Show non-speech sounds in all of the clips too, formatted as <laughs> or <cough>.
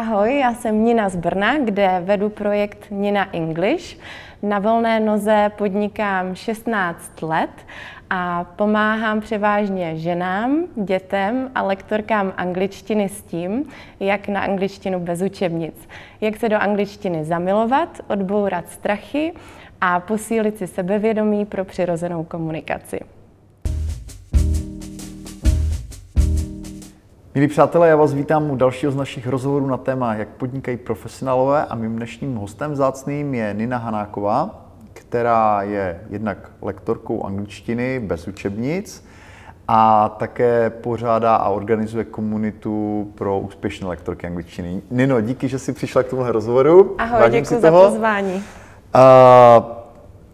Ahoj, já jsem Nina z Brna, kde vedu projekt Nina English. Na volné noze podnikám 16 let a pomáhám převážně ženám, dětem a lektorkám angličtiny s tím, jak na angličtinu bez učebnic, jak se do angličtiny zamilovat, odbourat strachy a posílit si sebevědomí pro přirozenou komunikaci. Milí přátelé, já vás vítám u dalšího z našich rozhovorů na téma, jak podnikají profesionálové a mým dnešním hostem zácným je Nina Hanáková, která je jednak lektorkou angličtiny bez učebnic a také pořádá a organizuje komunitu pro úspěšné lektorky angličtiny. Nino, díky, že jsi přišla k tomuhle rozhovoru. Ahoj, děkuji za pozvání. Uh,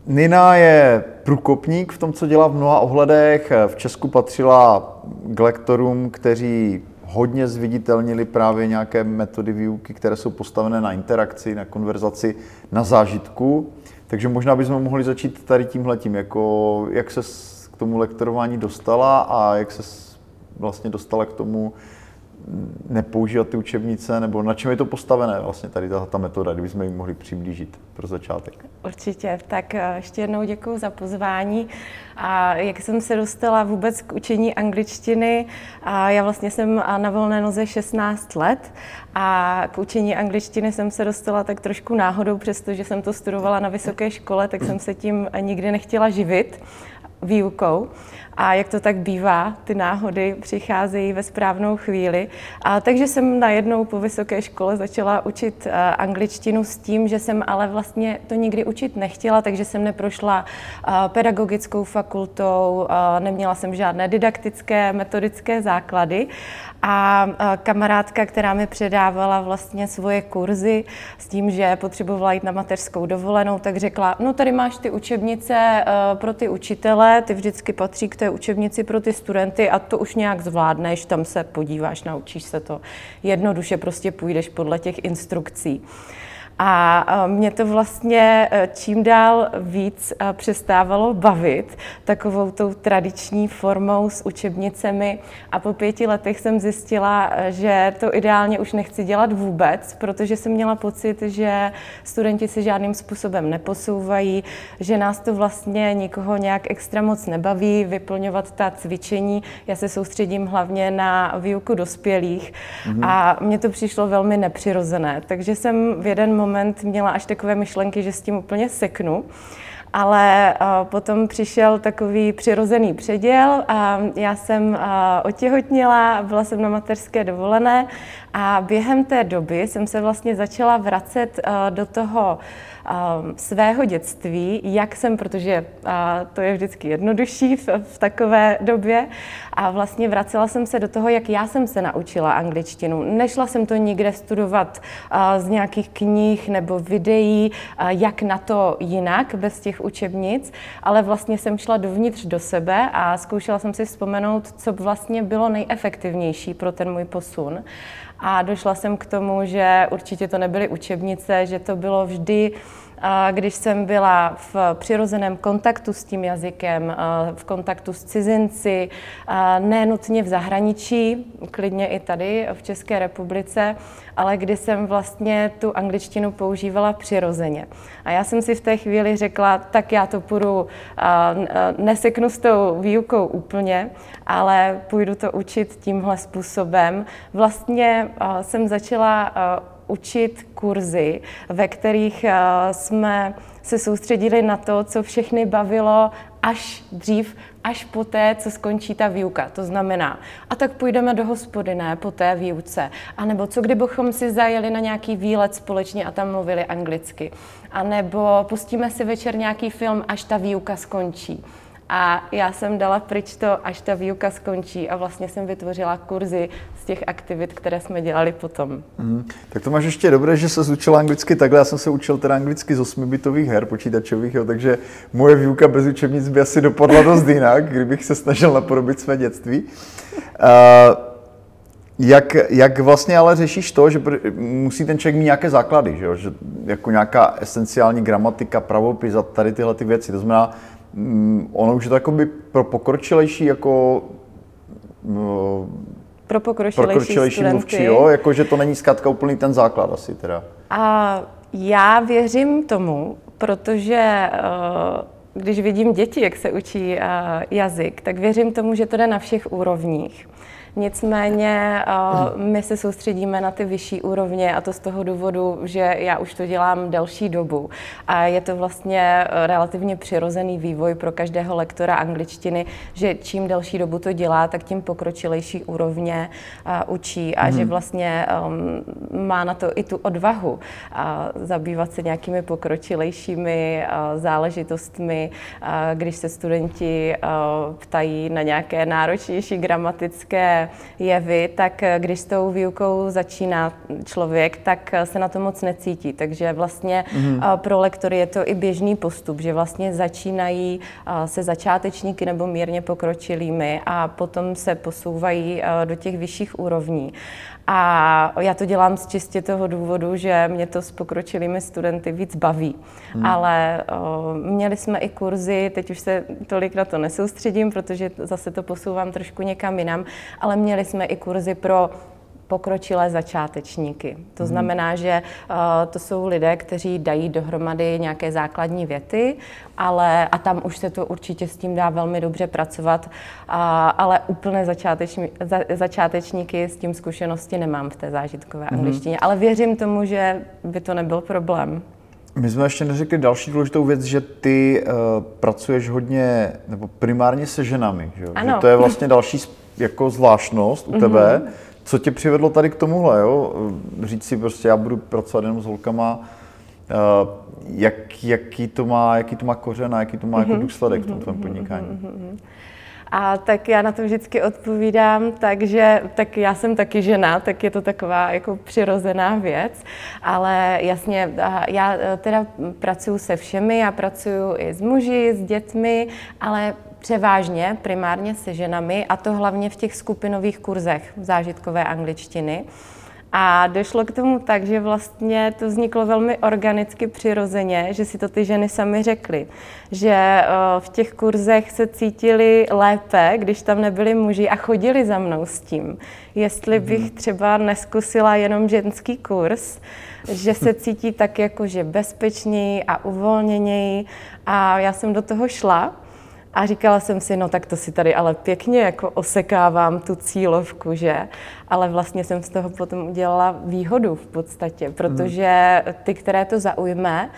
Nina je průkopník v tom, co dělá v mnoha ohledech. V Česku patřila k lektorům, kteří hodně zviditelnili právě nějaké metody výuky, které jsou postavené na interakci, na konverzaci, na zážitku. Takže možná bychom mohli začít tady tímhletím, jako jak se k tomu lektorování dostala a jak se vlastně dostala k tomu nepoužívat ty učebnice, nebo na čem je to postavené vlastně tady ta, ta metoda, kdybychom ji mohli přiblížit pro začátek. Určitě, tak eh, ještě jednou děkuji za pozvání. A jak jsem se dostala vůbec k učení angličtiny, a já vlastně jsem na volné noze 16 let a k učení angličtiny jsem se dostala tak trošku náhodou, přestože jsem to studovala na vysoké škole, tak jsem se tím nikdy nechtěla živit výukou. A jak to tak bývá, ty náhody přicházejí ve správnou chvíli. A takže jsem najednou po vysoké škole začala učit uh, angličtinu s tím, že jsem ale vlastně to nikdy učit nechtěla, takže jsem neprošla uh, pedagogickou fakultou, uh, neměla jsem žádné didaktické, metodické základy. A kamarádka, která mi předávala vlastně svoje kurzy s tím, že potřebovala jít na mateřskou dovolenou, tak řekla, no tady máš ty učebnice pro ty učitele, ty vždycky patří k té učebnici pro ty studenty a to už nějak zvládneš, tam se podíváš, naučíš se to. Jednoduše prostě půjdeš podle těch instrukcí. A mě to vlastně e, čím dál víc e, přestávalo bavit takovou tou tradiční formou s učebnicemi. A po pěti letech jsem zjistila, e, že to ideálně už nechci dělat vůbec, protože jsem měla pocit, že studenti se žádným způsobem neposouvají, že nás to vlastně nikoho nějak extra moc nebaví vyplňovat ta cvičení. Já se soustředím hlavně na výuku dospělých mm-hmm. a mně to přišlo velmi nepřirozené. Takže jsem v jeden moment moment měla až takové myšlenky, že s tím úplně seknu. Ale potom přišel takový přirozený předěl a já jsem otěhotněla, byla jsem na mateřské dovolené a během té doby jsem se vlastně začala vracet do toho svého dětství, jak jsem, protože to je vždycky jednodušší v, v takové době, a vlastně vracela jsem se do toho, jak já jsem se naučila angličtinu. Nešla jsem to nikde studovat z nějakých knih nebo videí, jak na to jinak, bez těch učebnic, ale vlastně jsem šla dovnitř do sebe a zkoušela jsem si vzpomenout, co vlastně bylo nejefektivnější pro ten můj posun. A došla jsem k tomu, že určitě to nebyly učebnice, že to bylo vždy když jsem byla v přirozeném kontaktu s tím jazykem, v kontaktu s cizinci, ne nutně v zahraničí, klidně i tady v České republice, ale kdy jsem vlastně tu angličtinu používala přirozeně. A já jsem si v té chvíli řekla, tak já to půjdu, neseknu s tou výukou úplně, ale půjdu to učit tímhle způsobem. Vlastně jsem začala učit kurzy, ve kterých eh, jsme se soustředili na to, co všechny bavilo až dřív, až poté, co skončí ta výuka. To znamená, a tak půjdeme do hospody, ne, po té výuce. A nebo co kdybychom si zajeli na nějaký výlet společně a tam mluvili anglicky. A nebo pustíme si večer nějaký film, až ta výuka skončí. A já jsem dala pryč to, až ta výuka skončí a vlastně jsem vytvořila kurzy z těch aktivit, které jsme dělali potom. Mm, tak to máš ještě dobré, že se učila anglicky takhle. Já jsem se učil teda anglicky z osmibitových her počítačových, jo, takže moje výuka bez učebnic by asi dopadla dost jinak, kdybych se snažil napodobit své dětství. Uh, jak, jak vlastně ale řešíš to, že musí ten člověk mít nějaké základy, že, jo? že jako nějaká esenciální gramatika, pravopis a tady tyhle ty věci. To znamená, Mm, ono už je to jakoby pro pokročilejší jako no, pro pokročilejší, pokročilejší mluvčí, jo? Jako, že to není zkrátka úplný ten základ asi teda. A já věřím tomu, protože když vidím děti, jak se učí jazyk, tak věřím tomu, že to jde na všech úrovních. Nicméně uh, my se soustředíme na ty vyšší úrovně a to z toho důvodu, že já už to dělám delší dobu a je to vlastně eh, relativně přirozený vývoj pro každého lektora angličtiny, že čím delší dobu to dělá, tak tím pokročilejší úrovně uh, učí a mm. že mhm. vlastně um, má na to i tu odvahu zabývat se nějakými pokročilejšími záležitostmi, když se studenti ptají na nějaké náročnější gramatické jevy, tak eh, když s tou výukou začíná člověk, tak eh, se na to moc necítí. Takže vlastně mm-hmm. pro lektory je to i běžný postup, že vlastně začínají se začátečníky nebo mírně pokročilými a potom se posouvají do těch vyšších úrovní. A já to dělám z čistě toho důvodu, že mě to s pokročilými studenty víc baví. Hmm. Ale o, měli jsme i kurzy, teď už se tolik na to nesoustředím, protože zase to posouvám trošku někam jinam, ale měli jsme i kurzy pro pokročilé začátečníky. To hmm. znamená, že uh, to jsou lidé, kteří dají dohromady nějaké základní věty, ale a tam už se to určitě s tím dá velmi dobře pracovat, uh, ale úplné začáteční, za, začátečníky s tím zkušenosti nemám v té zážitkové hmm. angličtině, ale věřím tomu, že by to nebyl problém. My jsme ještě neřekli další důležitou věc, že ty uh, pracuješ hodně, nebo primárně se ženami, že, že to je vlastně další jako zvláštnost u tebe. Mm-hmm co tě přivedlo tady k tomuhle, jo? Říct si prostě, já budu pracovat jenom s holkama, eh, jak, jaký, to má, jaký to má kořen a jaký to má jako mhm. důsledek v tom tvém podnikání? Mm-hmm. A tak já na to vždycky odpovídám, takže tak já jsem taky žena, tak je to taková jako přirozená věc, ale jasně, já eh, teda pracuji se všemi, já pracuji i s muži, s dětmi, ale převážně, primárně se ženami, a to hlavně v těch skupinových kurzech zážitkové angličtiny. A došlo k tomu tak, že vlastně to vzniklo velmi organicky, přirozeně, že si to ty ženy sami řekly, že eh, v těch kurzech se cítili lépe, když tam nebyli muži a chodili za mnou s tím. Jestli bych mhm. třeba neskusila jenom ženský kurz, že se <laughs> cítí tak jakože bezpečněji a uvolněněji a já jsem do toho šla. A říkala jsem si, no tak to si tady ale pěkně jako osekávám tu cílovku, že? Ale vlastně jsem z toho potom udělala výhodu v podstatě, protože ty, které to zaujme,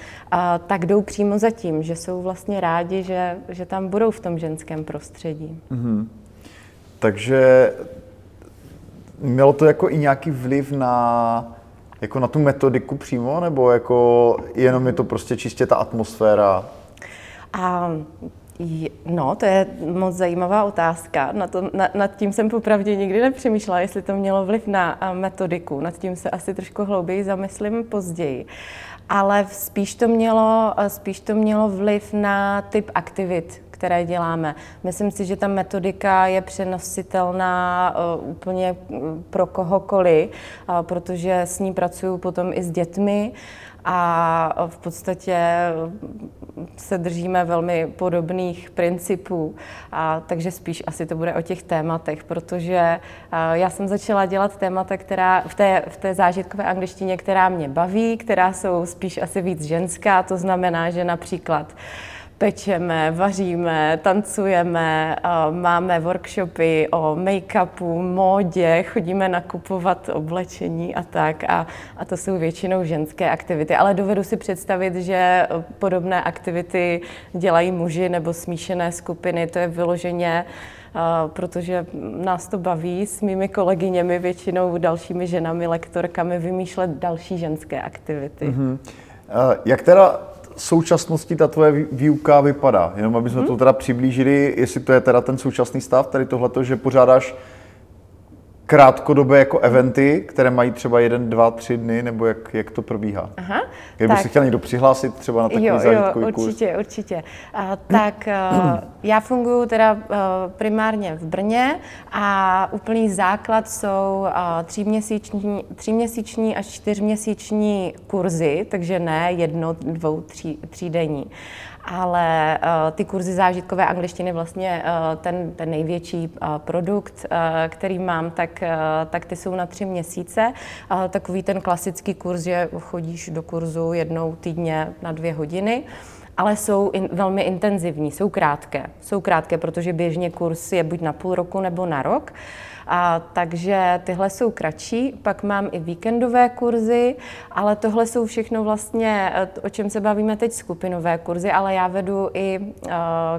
tak jdou přímo za tím, že jsou vlastně rádi, že, že tam budou v tom ženském prostředí. Mm-hmm. Takže mělo to jako i nějaký vliv na jako na tu metodiku přímo, nebo jako jenom je to prostě čistě ta atmosféra? A No, to je moc zajímavá otázka. Na to, na, nad tím jsem popravdě nikdy nepřemýšlela, jestli to mělo vliv na metodiku. Nad tím se asi trošku hlouběji zamyslím později. Ale spíš to mělo, spíš to mělo vliv na typ aktivit, které děláme. Myslím si, že ta metodika je přenositelná uh, úplně pro kohokoliv, uh, protože s ní pracuju potom i s dětmi a v podstatě se držíme velmi podobných principů, a, takže spíš asi to bude o těch tématech, protože a, já jsem začala dělat témata, která v té, v té zážitkové angličtině, která mě baví, která jsou spíš asi víc ženská, to znamená, že například pečeme, vaříme, tancujeme, máme workshopy o make-upu, módě, chodíme nakupovat oblečení a tak. A, a to jsou většinou ženské aktivity. Ale dovedu si představit, že podobné aktivity dělají muži nebo smíšené skupiny. To je vyloženě protože nás to baví s mými kolegyněmi, většinou dalšími ženami, lektorkami, vymýšlet další ženské aktivity. Mm-hmm. Jak teda současnosti ta tvoje výuka vypadá? Jenom aby jsme hmm. to teda přiblížili, jestli to je teda ten současný stav, tady tohleto, že pořádáš krátkodobé jako eventy, které mají třeba jeden, dva, tři dny, nebo jak, jak to probíhá? Aha, Kdyby tak. se chtěl někdo přihlásit třeba na takový jo, zážitkový jo, určitě, kurz. určitě. A, tak a, já funguji teda a, primárně v Brně a úplný základ jsou a, tříměsíční, tříměsíční až čtyřměsíční kurzy, takže ne jedno, dvou, tří, třídenní ale uh, ty kurzy zážitkové angličtiny vlastně uh, ten, ten největší uh, produkt, který mám, tak eh, tak ty jsou na tři měsíce. Takový ten klasický kurz, že chodíš do kurzu jednou týdně na dvě hodiny ale jsou in, velmi intenzivní, jsou krátké. Jsou krátké, protože běžně kurz je buď na půl roku nebo na rok. A, takže tyhle jsou kratší, pak mám i víkendové kurzy, ale tohle jsou všechno vlastně, eh, o čem se bavíme teď, skupinové kurzy, ale já vedu i uh,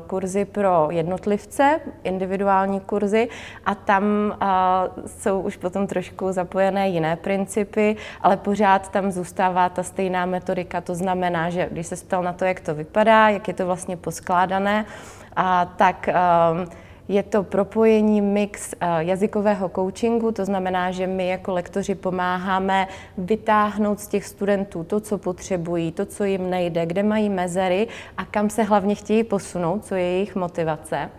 kurzy pro jednotlivce, individuální kurzy a tam uh, jsou už potom trošku zapojené jiné principy, ale pořád tam zůstává ta stejná metodika, to znamená, že když se ptal na to, jak to vypadá, jak je to vlastně poskládané, a tak uh, je to propojení mix eh, jazykového coachingu, to znamená, že my jako lektoři pomáháme vytáhnout z těch studentů to, co potřebují, to, co jim nejde, kde mají mezery a kam se hlavně chtějí posunout, co je jejich motivace.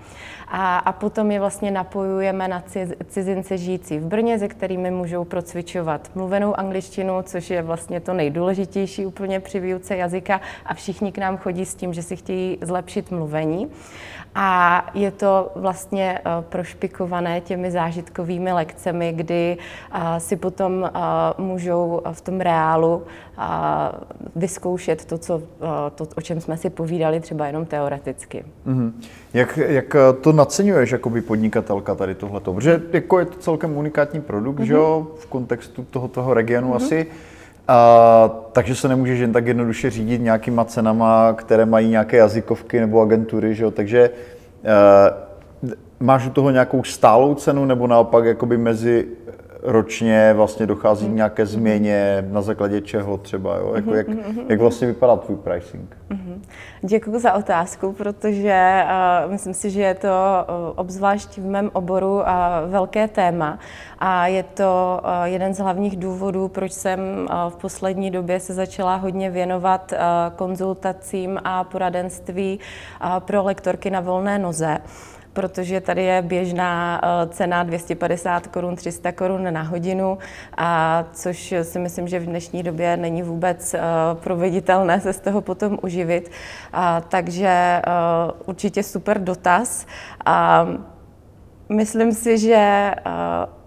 A, a potom je vlastně napojujeme na cizince žijící v Brně, se kterými můžou procvičovat mluvenou angličtinu, což je vlastně to nejdůležitější úplně při výuce jazyka a všichni k nám chodí s tím, že si chtějí zlepšit mluvení. A je to vlastně eh, prošpikované těmi zážitkovými lekcemi, kdy eh, si potom eh, můžou v tom reálu vyzkoušet to, co, to, o čem jsme si povídali třeba jenom teoreticky. Mm-hmm. Jak, jak to naceňuješ jako by podnikatelka tady tohleto? Protože jako je to celkem unikátní produkt, mm-hmm. že jo, v kontextu toho, toho regionu mm-hmm. asi. A, takže se nemůžeš jen tak jednoduše řídit nějakýma cenama, které mají nějaké jazykovky nebo agentury, že jo? takže e, máš u toho nějakou stálou cenu nebo naopak jakoby mezi ročně vlastně dochází k nějaké změně, na základě čeho třeba, jo? Jako jak, jak vlastně vypadá tvůj pricing? Děkuji za otázku, protože uh, myslím si, že je to uh, obzvlášť v mém oboru uh, velké téma a je to uh, jeden z hlavních důvodů, proč jsem uh, v poslední době se začala hodně věnovat uh, konzultacím a poradenství uh, pro lektorky na volné noze protože tady je běžná eh, cena 250 korun, 300 korun na hodinu, a což si myslím, že v dnešní době není vůbec eh, proveditelné se z toho potom uživit. A, takže eh, určitě super dotaz. A myslím si, že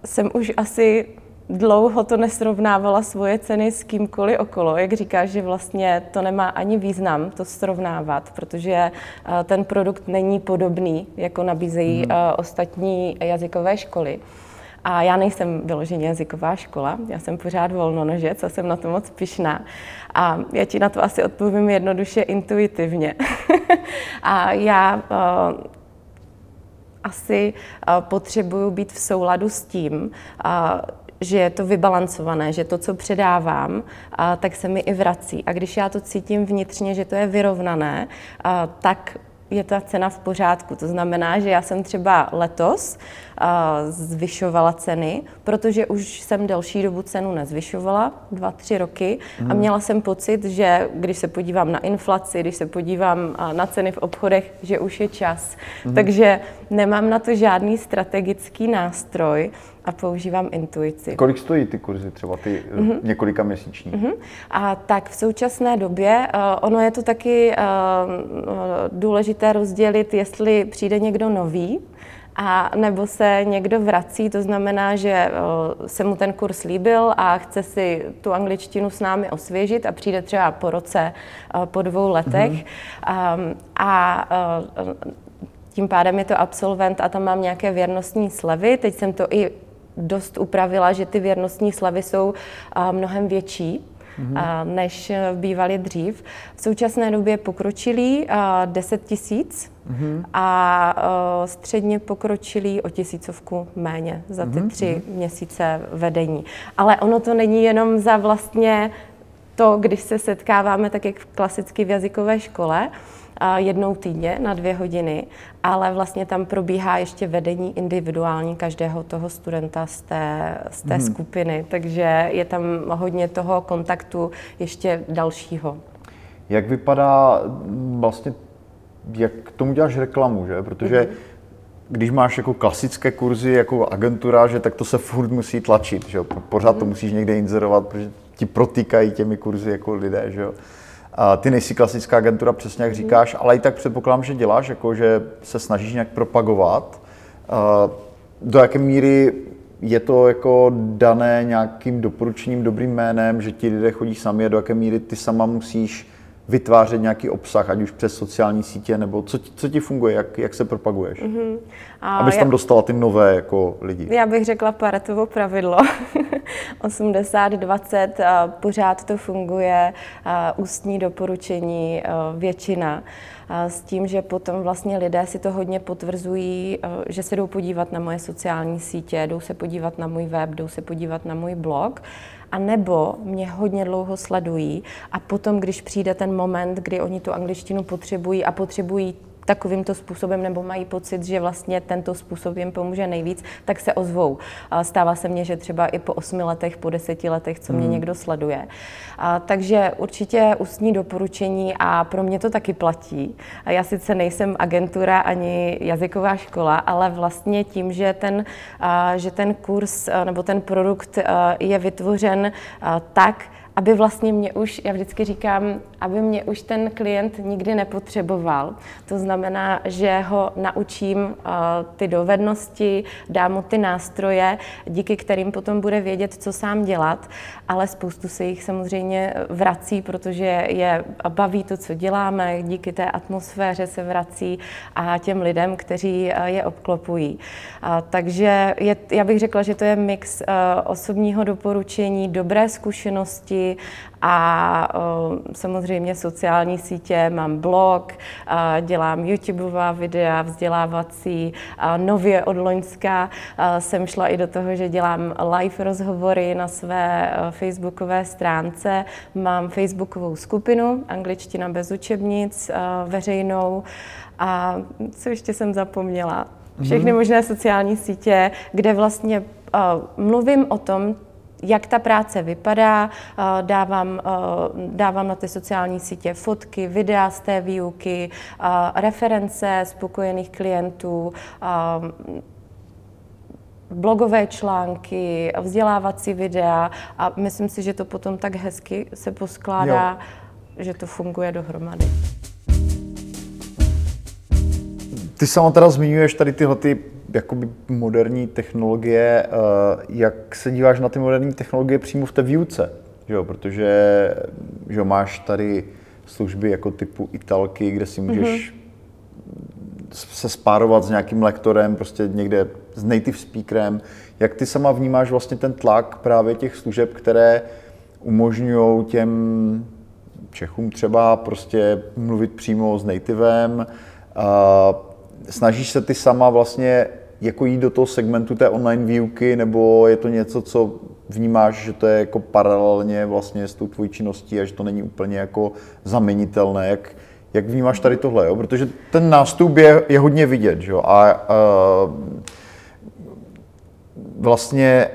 jsem už asi dlouho to nesrovnávala svoje ceny s kýmkoliv okolo. Jak říkáš, že vlastně to nemá ani význam to srovnávat, protože eh, ten produkt není podobný, jako nabízejí hmm. ostatní jazykové školy. A já nejsem vyloženě jazyková škola, já jsem pořád volnonožec a jsem na to moc pyšná. A já ti na to asi odpovím jednoduše intuitivně. <laughs> a já uh, asi uh, potřebuju být v souladu s tím, uh, že je to vybalancované, že to, co předávám, a, tak se mi i vrací. A když já to cítím vnitřně, že to je vyrovnané, a, tak je ta cena v pořádku. To znamená, že já jsem třeba letos zvyšovala ceny, protože už jsem delší dobu cenu nezvyšovala, dva, tři roky, mm. a mhm. měla jsem pocit, že když se podívám na inflaci, když se podívám na ceny v obchodech, že už je čas. Mm. Takže nemám na to žádný strategický nástroj, a používám intuici. Kolik stojí ty kurzy, třeba ty mm-hmm. několika měsíční? Mm-hmm. A tak v současné době, uh, ono je to taky uh, důležité rozdělit, jestli přijde někdo nový, a nebo se někdo vrací, to znamená, že uh, se mu ten kurz líbil a chce si tu angličtinu s námi osvěžit a přijde třeba po roce, uh, po dvou letech. Mm-hmm. Um, a uh, tím pádem je to absolvent a tam mám nějaké věrnostní slevy. Teď jsem to i dost upravila, že ty věrnostní slavy jsou mnohem větší, mm-hmm. než bývaly dřív. V současné době pokročilý 10 tisíc mm-hmm. a středně pokročilý o tisícovku méně za ty mm-hmm. tři mhm. měsíce vedení. Ale ono to není jenom za vlastně to, když se setkáváme tak, jak klasicky v jazykové škole, jednou týdně na dvě hodiny, ale vlastně tam probíhá ještě vedení individuální každého toho studenta z té, z té hmm. skupiny, takže je tam hodně toho kontaktu ještě dalšího. Jak vypadá vlastně, jak tomu děláš reklamu, že? Protože hmm když máš jako klasické kurzy jako agentura, že tak to se furt musí tlačit, že Pořád to mhm. musíš někde inzerovat, protože ti protýkají těmi kurzy jako lidé, že jo. A ty nejsi klasická agentura, přesně jak mhm. říkáš, ale i tak předpokládám, že děláš, jako že se snažíš nějak propagovat. Do jaké míry je to jako dané nějakým doporučením, dobrým jménem, že ti lidé chodí sami a do jaké míry ty sama musíš vytvářet nějaký obsah, ať už přes sociální sítě, nebo co, co ti funguje, jak, jak se propaguješ? Mm-hmm. A Abys tam já, dostala ty nové jako lidi. Já bych řekla Paretovo pravidlo. <laughs> 80-20, pořád to funguje, ústní doporučení většina s tím, že potom vlastně lidé si to hodně potvrzují, že se jdou podívat na moje sociální sítě, jdou se podívat na můj web, jdou se podívat na můj blog a nebo mě hodně dlouho sledují a potom, když přijde ten moment, kdy oni tu angličtinu potřebují a potřebují takovýmto způsobem nebo mají pocit, že vlastně tento způsob jim pomůže nejvíc, tak se ozvou. Stává se mně, že třeba i po osmi letech, po deseti letech, co mě hmm. někdo sleduje. A, takže určitě ústní doporučení a pro mě to taky platí. A já sice nejsem agentura ani jazyková škola, ale vlastně tím, že ten, a, že ten kurz a, nebo ten produkt a, je vytvořen a, tak, aby vlastně mě už, já vždycky říkám, aby mě už ten klient nikdy nepotřeboval. To znamená, že ho naučím uh, ty dovednosti, dám mu ty nástroje, díky kterým potom bude vědět, co sám dělat, ale spoustu se jich samozřejmě vrací, protože je baví to, co děláme, díky té atmosféře se vrací a těm lidem, kteří uh, je obklopují. Takže je, já bych řekla, že to je mix uh, osobního doporučení, dobré zkušenosti, a samozřejmě sociální sítě, mám blog, dělám YouTubeová videa vzdělávací, nově od Loňska jsem šla i do toho, že dělám live rozhovory na své facebookové stránce, mám facebookovou skupinu Angličtina bez učebnic veřejnou a co ještě jsem zapomněla? Všechny mhm. možné sociální sítě, kde vlastně uh, mluvím o tom, jak ta práce vypadá, eh, dávám, eh, dávám na ty sociální sítě fotky, videa z té výuky, eh, reference spokojených klientů, blogové články, vzdělávací videa a myslím si, že to potom tak hezky se poskládá, jo. že to funguje dohromady. Ty sama teda zmiňuješ tady tyhle ty jakoby moderní technologie, eh, jak se díváš na ty moderní technologie přímo v té výuce, že jo? protože že jo, máš tady služby jako typu Italky, kde si můžeš mm-hmm. se spárovat s nějakým lektorem, prostě někde s native speakerem. Jak ty sama vnímáš vlastně ten tlak právě těch služeb, které umožňují těm Čechům třeba prostě mluvit přímo s nativem, snažíš se ty sama vlastně jako jít do toho segmentu té online výuky, nebo je to něco, co vnímáš, že to je jako paralelně vlastně s tou tvojí činností a že to není úplně jako zamenitelné, jak, jak vnímáš tady tohle, jo? protože ten nástup je, je hodně vidět, že? A, a vlastně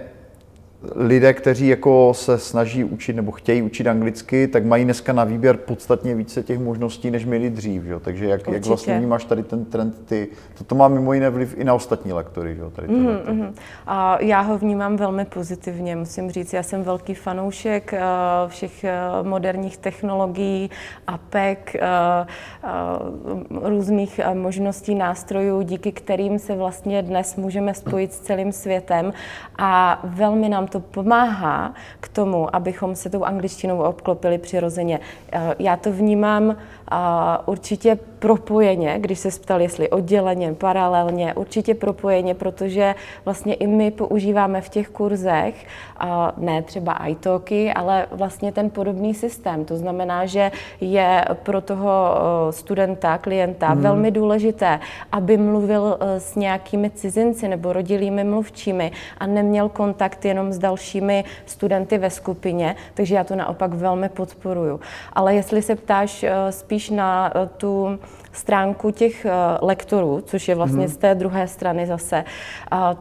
lidé, kteří jako se snaží učit nebo chtějí učit anglicky, tak mají dneska na výběr podstatně více těch možností, než měli dřív. Jo? Takže jak, jak vlastně vnímáš tady ten trend ty? Toto má mimo jiné vliv i na ostatní lektory. Jo? Tady mm-hmm. A já ho vnímám velmi pozitivně, musím říct. Já jsem velký fanoušek uh, všech uh, moderních technologií, APEC, uh, různých možností, nástrojů, díky kterým se vlastně dnes můžeme spojit s celým světem a velmi nám to pomáhá k tomu, abychom se tou angličtinou obklopili přirozeně. Eh, já to vnímám určitě propojeně, když se ptal, jestli odděleně, paralelně, určitě propojeně, protože vlastně i my používáme v těch kurzech, ne třeba iTalky, ale vlastně ten podobný systém. To znamená, že je pro toho studenta, klienta hmm. velmi důležité, aby mluvil e, s nějakými cizinci nebo rodilými mluvčími a neměl kontakt jenom s dalšími studenty ve skupině, takže já to naopak velmi podporuju. Ale jestli se ptáš e, spíš na e, tu stránku těch eh, lektorů, což je vlastně mm-hmm. z té druhé strany zase,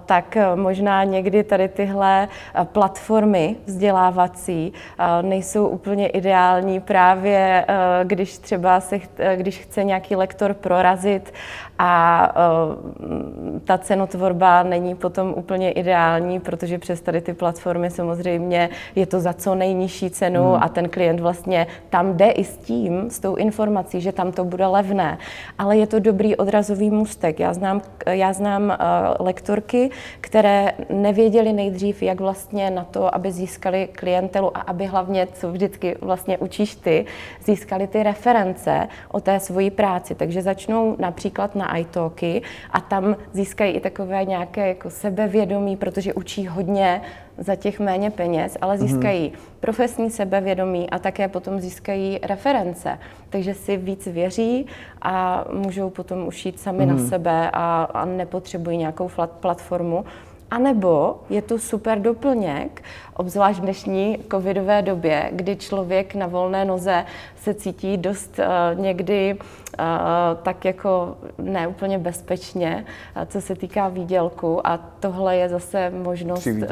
tak eh, možná někdy tady tyhle eh, platformy vzdělávací nejsou úplně ideální právě, když třeba se, když chce nějaký lektor prorazit a uh, ta cenotvorba není potom úplně ideální, protože přes tady ty platformy samozřejmě je to za co nejnižší cenu hmm. a ten klient vlastně tam jde i s tím, s tou informací, že tam to bude levné, ale je to dobrý odrazový můstek. Já znám, já znám uh, lektorky, které nevěděli nejdřív, jak vlastně na to, aby získali klientelu a aby hlavně, co vždycky vlastně učíš ty, získali ty reference o té svojí práci. Takže začnou například na iTalky a tam získají i takové nějaké jako sebevědomí, protože učí hodně za těch méně peněz, ale mhm. získají mm-hmm. profesní sebevědomí a také potom získají reference. Takže si víc věří a můžou potom ušít sami mm-hmm. na mhm. sebe a, a nepotřebují nějakou platformu. A nebo je to super doplněk, obzvlášť v dnešní covidové době, kdy člověk na volné noze se cítí dost uh, někdy uh, tak jako neúplně bezpečně, uh, co se týká výdělku. A tohle je zase možnost, uh,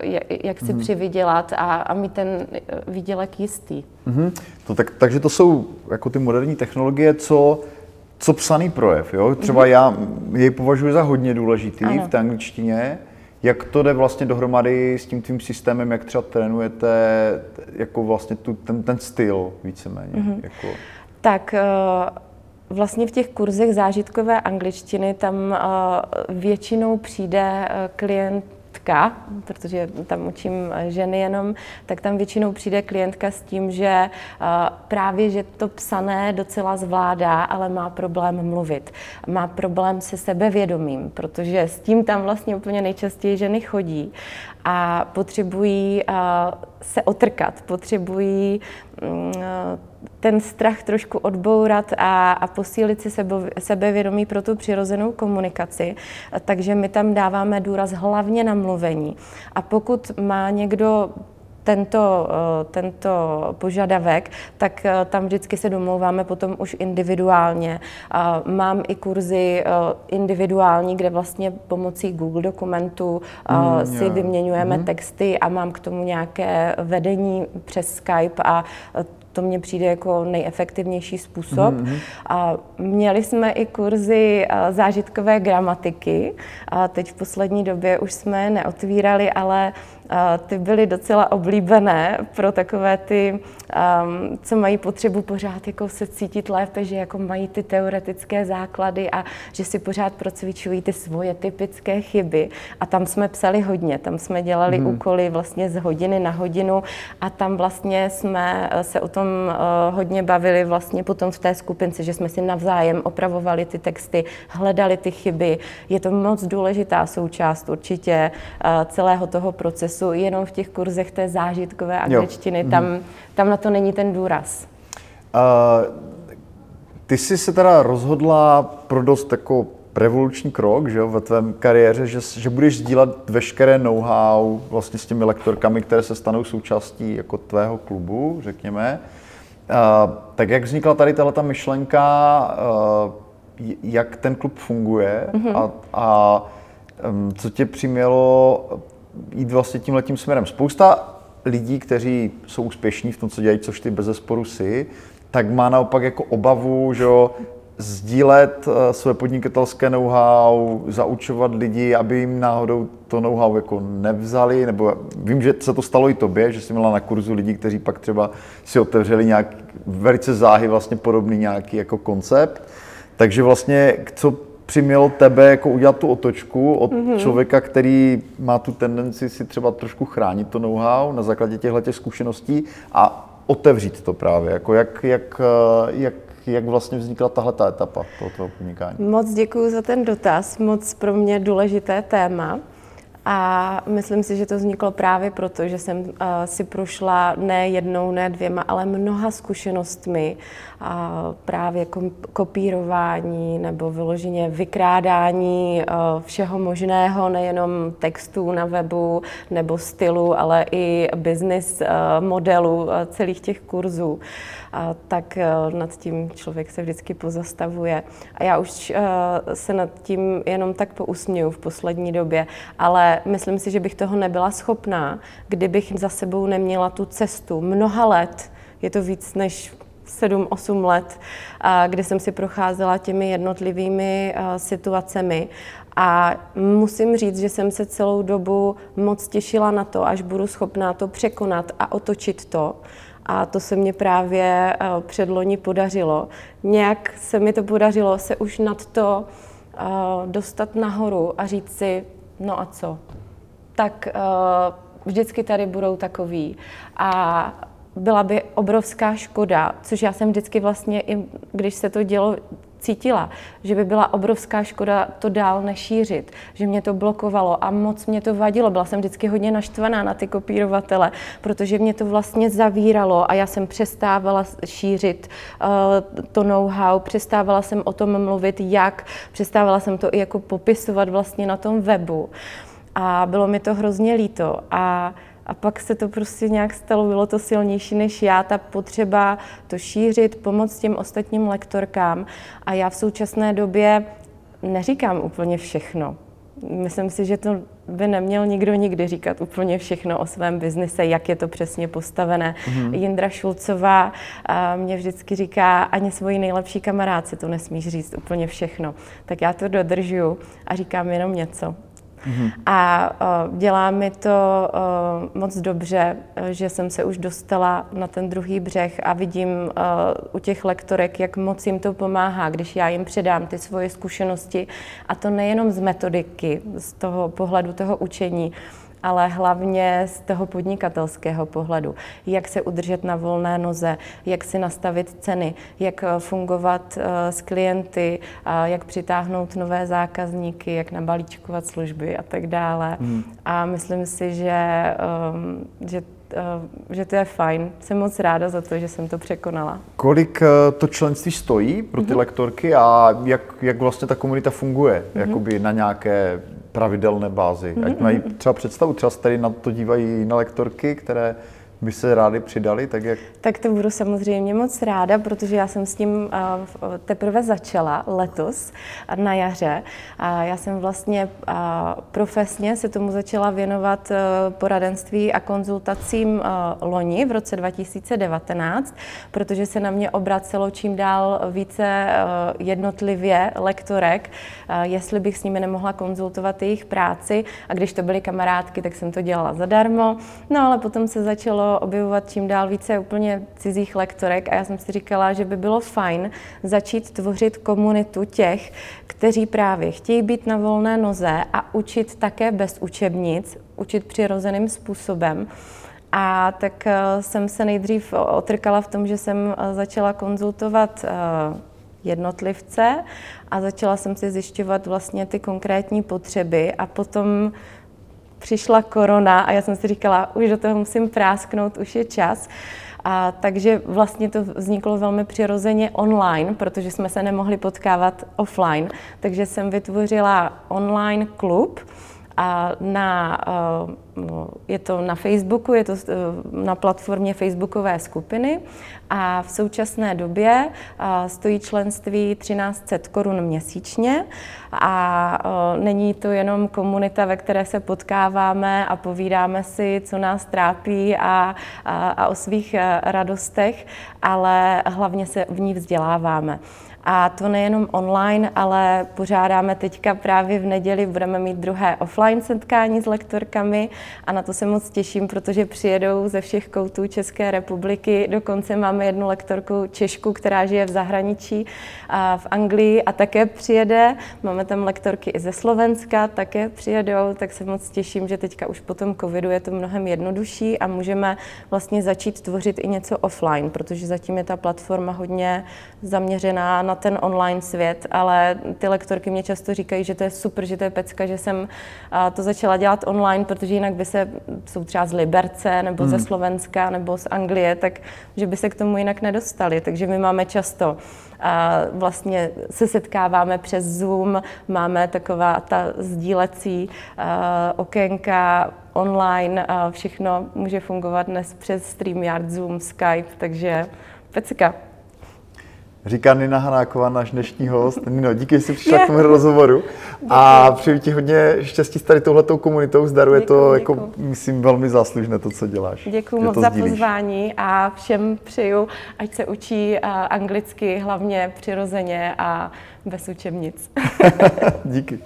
jak, jak si mm-hmm. přivydělat a, a mít ten výdělek jistý. Mm-hmm. To tak, takže to jsou jako ty moderní technologie, co co psaný projev, jo? Třeba mm-hmm. já jej považuji za hodně důležitý ano. v té angličtině, jak to jde vlastně dohromady s tím tvým systémem, jak třeba trénujete jako vlastně tu, ten, ten styl víceméně? Mm-hmm. Jako... Tak eh, vlastně v těch kurzech zážitkové angličtiny tam eh, většinou přijde eh, klient klientka, protože tam učím ženy jenom, tak tam většinou přijde klientka s tím, že eh, právě, že to psané docela zvládá, ale má problém mluvit. Má problém se sebevědomím, protože s tím tam vlastně úplně nejčastěji ženy chodí a potřebují se otrkat, potřebují mm, ten strach trošku odbourat a, a posílit si sebe, sebevědomí pro tu přirozenou komunikaci. Takže my tam dáváme důraz hlavně na mluvení. A pokud má někdo tento, eh, tento požadavek, tak eh, tam vždycky se domlouváme potom už individuálně. Mám i kurzy eh, individuální, kde vlastně pomocí Google dokumentů mm, si yeah. vyměňujeme mm. texty a mám k tomu nějaké vedení přes Skype a to mně přijde jako nejefektivnější způsob. Mm-hmm. A měli jsme i kurzy zážitkové gramatiky. A teď v poslední době už jsme neotvírali, ale ty byly docela oblíbené pro takové ty, um, co mají potřebu pořád jako se cítit lépe, že jako mají ty teoretické základy a že si pořád procvičují ty svoje typické chyby. A tam jsme psali hodně, tam jsme dělali hmm. úkoly vlastně z hodiny na hodinu a tam vlastně jsme eh, se o tom uh, hodně bavili vlastně potom v té skupince, že jsme si navzájem opravovali ty texty, hledali ty chyby. Je to moc důležitá součást určitě uh, celého toho procesu procesu, jenom v těch kurzech té zážitkové angličtiny, tam, mm tam na to není ten důraz. Uh, ty jsi se teda rozhodla pro dost jako revoluční krok že jo, ve tvém kariéře, že, že budeš sdílet veškeré know-how vlastně s těmi lektorkami, které se stanou součástí jako tvého klubu, řekněme. Uh, tak jak vznikla tady tahle myšlenka, uh, jak ten klub funguje mm-hmm. a, a um, co tě přimělo jít vlastně tím letím směrem. Spousta lidí, kteří jsou úspěšní v tom, co dělají, což ty bez zesporu si, tak má naopak jako obavu, že jo, sdílet eh, své podnikatelské know-how, zaučovat lidi, aby jim náhodou to know-how jako nevzali, nebo vím, že se to stalo i tobě, že jsi měla na kurzu lidi, kteří pak třeba si otevřeli nějak velice záhy vlastně podobný nějaký jako koncept. Takže vlastně, co přimělo tebe jako udělat tu otočku od mm-hmm. člověka, který má tu tendenci si třeba trošku chránit to know-how na základě těchto těch zkušeností a otevřít to právě, jako jak, jak, eh, jak jak vlastně vznikla tahle ta etapa toho podnikání? Moc děkuji za ten dotaz, moc pro mě důležité téma. A myslím si, že to vzniklo právě proto, že jsem uh, si prošla ne jednou, ne dvěma, ale mnoha zkušenostmi právě kopírování nebo vyloženě vykrádání uh, všeho možného, nejenom textů na webu nebo stylu, ale i business uh, modelu uh, celých těch kurzů. Tak eh, nad tím člověk se vždycky pozastavuje. A já už eh, se nad tím jenom tak pousměju v poslední době, ale myslím si, že bych toho nebyla schopná, kdybych za sebou neměla tu cestu mnoha let. Je to víc než 7-8 let, kdy jsem si procházela těmi jednotlivými situacemi. A musím říct, že jsem se celou dobu moc těšila na to, až budu schopná to překonat a otočit to. A to se mě právě předloni podařilo. Nějak se mi to podařilo se už nad to dostat nahoru a říct si, no a co? Tak vždycky tady budou takový. A byla by obrovská škoda, což já jsem vždycky vlastně, i když se to dělo, cítila, že by byla obrovská škoda to dál nešířit, že mě to blokovalo a moc mě to vadilo. Byla jsem vždycky hodně naštvaná na ty kopírovatele, protože mě to vlastně zavíralo a já jsem přestávala šířit uh, to know-how, přestávala jsem o tom mluvit, jak, přestávala jsem to i jako popisovat vlastně na tom webu. A bylo mi to hrozně líto. A a pak se to prostě nějak stalo, bylo to silnější než já, ta potřeba to šířit, pomoct těm ostatním lektorkám. A já v současné době neříkám úplně všechno. Myslím si, že to by neměl nikdo nikdy říkat úplně všechno o svém biznise, jak je to přesně postavené. Mm-hmm. Jindra Šulcová mě vždycky říká, ani svoji nejlepší kamarádce to nesmíš říct úplně všechno. Tak já to dodržuju a říkám jenom něco. A uh, dělá mi to uh, moc dobře, že jsem se už dostala na ten druhý břeh a vidím uh, u těch lektorek, jak moc jim to pomáhá, když já jim předám ty svoje zkušenosti. A to nejenom z metodiky, z toho pohledu toho učení, ale hlavně z toho podnikatelského pohledu. Jak se udržet na volné noze, jak si nastavit ceny, jak eh, fungovat eh, s klienty, jak přitáhnout nové zákazníky, jak nabalíčkovat služby a tak dále. Hmm. A myslím si, že, ehm, že eh, že to je fajn. Jsem moc ráda za to, že jsem to překonala. Kolik to členství stojí pro ty mm-hmm. lektorky a jak, jak vlastně ta komunita funguje? Mm-hmm. Jakoby na nějaké pravidelné bázi. Mm-hmm. Ať mají třeba představu, třeba tady na to dívají na lektorky, které by se rádi přidali, tak jak? Tak to budu samozřejmě moc ráda, protože já jsem s tím teprve začala letos na jaře. A já jsem vlastně profesně se tomu začala věnovat e, poradenství a konzultacím loni v roce 2019, protože se na mě obracelo čím dál více jednotlivě lektorek, jestli bych s nimi nemohla konzultovat jejich práci. A když to byly kamarádky, tak jsem to dělala zadarmo. No ale potom se začalo objevovat čím dál více úplně cizích lektorek a já jsem si říkala, že by bylo fajn začít tvořit komunitu těch, kteří právě chtějí být na volné noze a učit také bez učebnic, učit přirozeným způsobem. A tak eh, jsem se nejdřív otrkala v tom, že jsem eh, začala konzultovat eh, jednotlivce a začala jsem si zjišťovat vlastně ty konkrétní potřeby a potom přišla korona a já jsem si říkala, už do toho musím prásknout, už je čas. A takže vlastně to vzniklo velmi přirozeně online, protože jsme se nemohli potkávat offline. Takže jsem vytvořila online klub, a na, eh, je to na Facebooku, je to eh, na platformě Facebookové skupiny a v současné době eh, stojí členství 1300 korun měsíčně a není to jenom komunita, ve které se potkáváme a povídáme si, co nás trápí a, a, a o svých radostech, ale hlavně se v ní vzděláváme. A to nejenom online, ale pořádáme teďka právě v neděli, budeme mít druhé offline setkání s lektorkami a na to se moc těším, protože přijedou ze všech koutů České republiky. Dokonce máme jednu lektorku Češku, která žije v zahraničí a v Anglii a také přijede. Máme tam lektorky i ze Slovenska, také přijedou, tak se moc těším, že teďka už po tom covidu je to mnohem jednodušší a můžeme vlastně začít tvořit i něco offline, protože zatím je ta platforma hodně zaměřená na ten online svět, ale ty lektorky mě často říkají, že to je super, že to je pecka, že jsem to začala dělat online, protože jinak by se, jsou třeba z Liberce, nebo hmm. ze Slovenska, nebo z Anglie, tak že by se k tomu jinak nedostali. Takže my máme často a vlastně se setkáváme přes Zoom, máme taková ta sdílecí okénka online, všechno může fungovat dnes přes StreamYard, Zoom, Skype, takže pecka. Říká Nina Hanáková, náš dnešní host. Nino, díky, že jsi přišla k tomu rozhovoru a přeji ti hodně štěstí s tady touhletou komunitou. Zdaru je to, Děkuju, jako, myslím, velmi záslužné to, co děláš. Děkuji moc za sdílíš. pozvání a všem přeju, ať se učí anglicky hlavně přirozeně a bez učebnic. <laughs> Díky.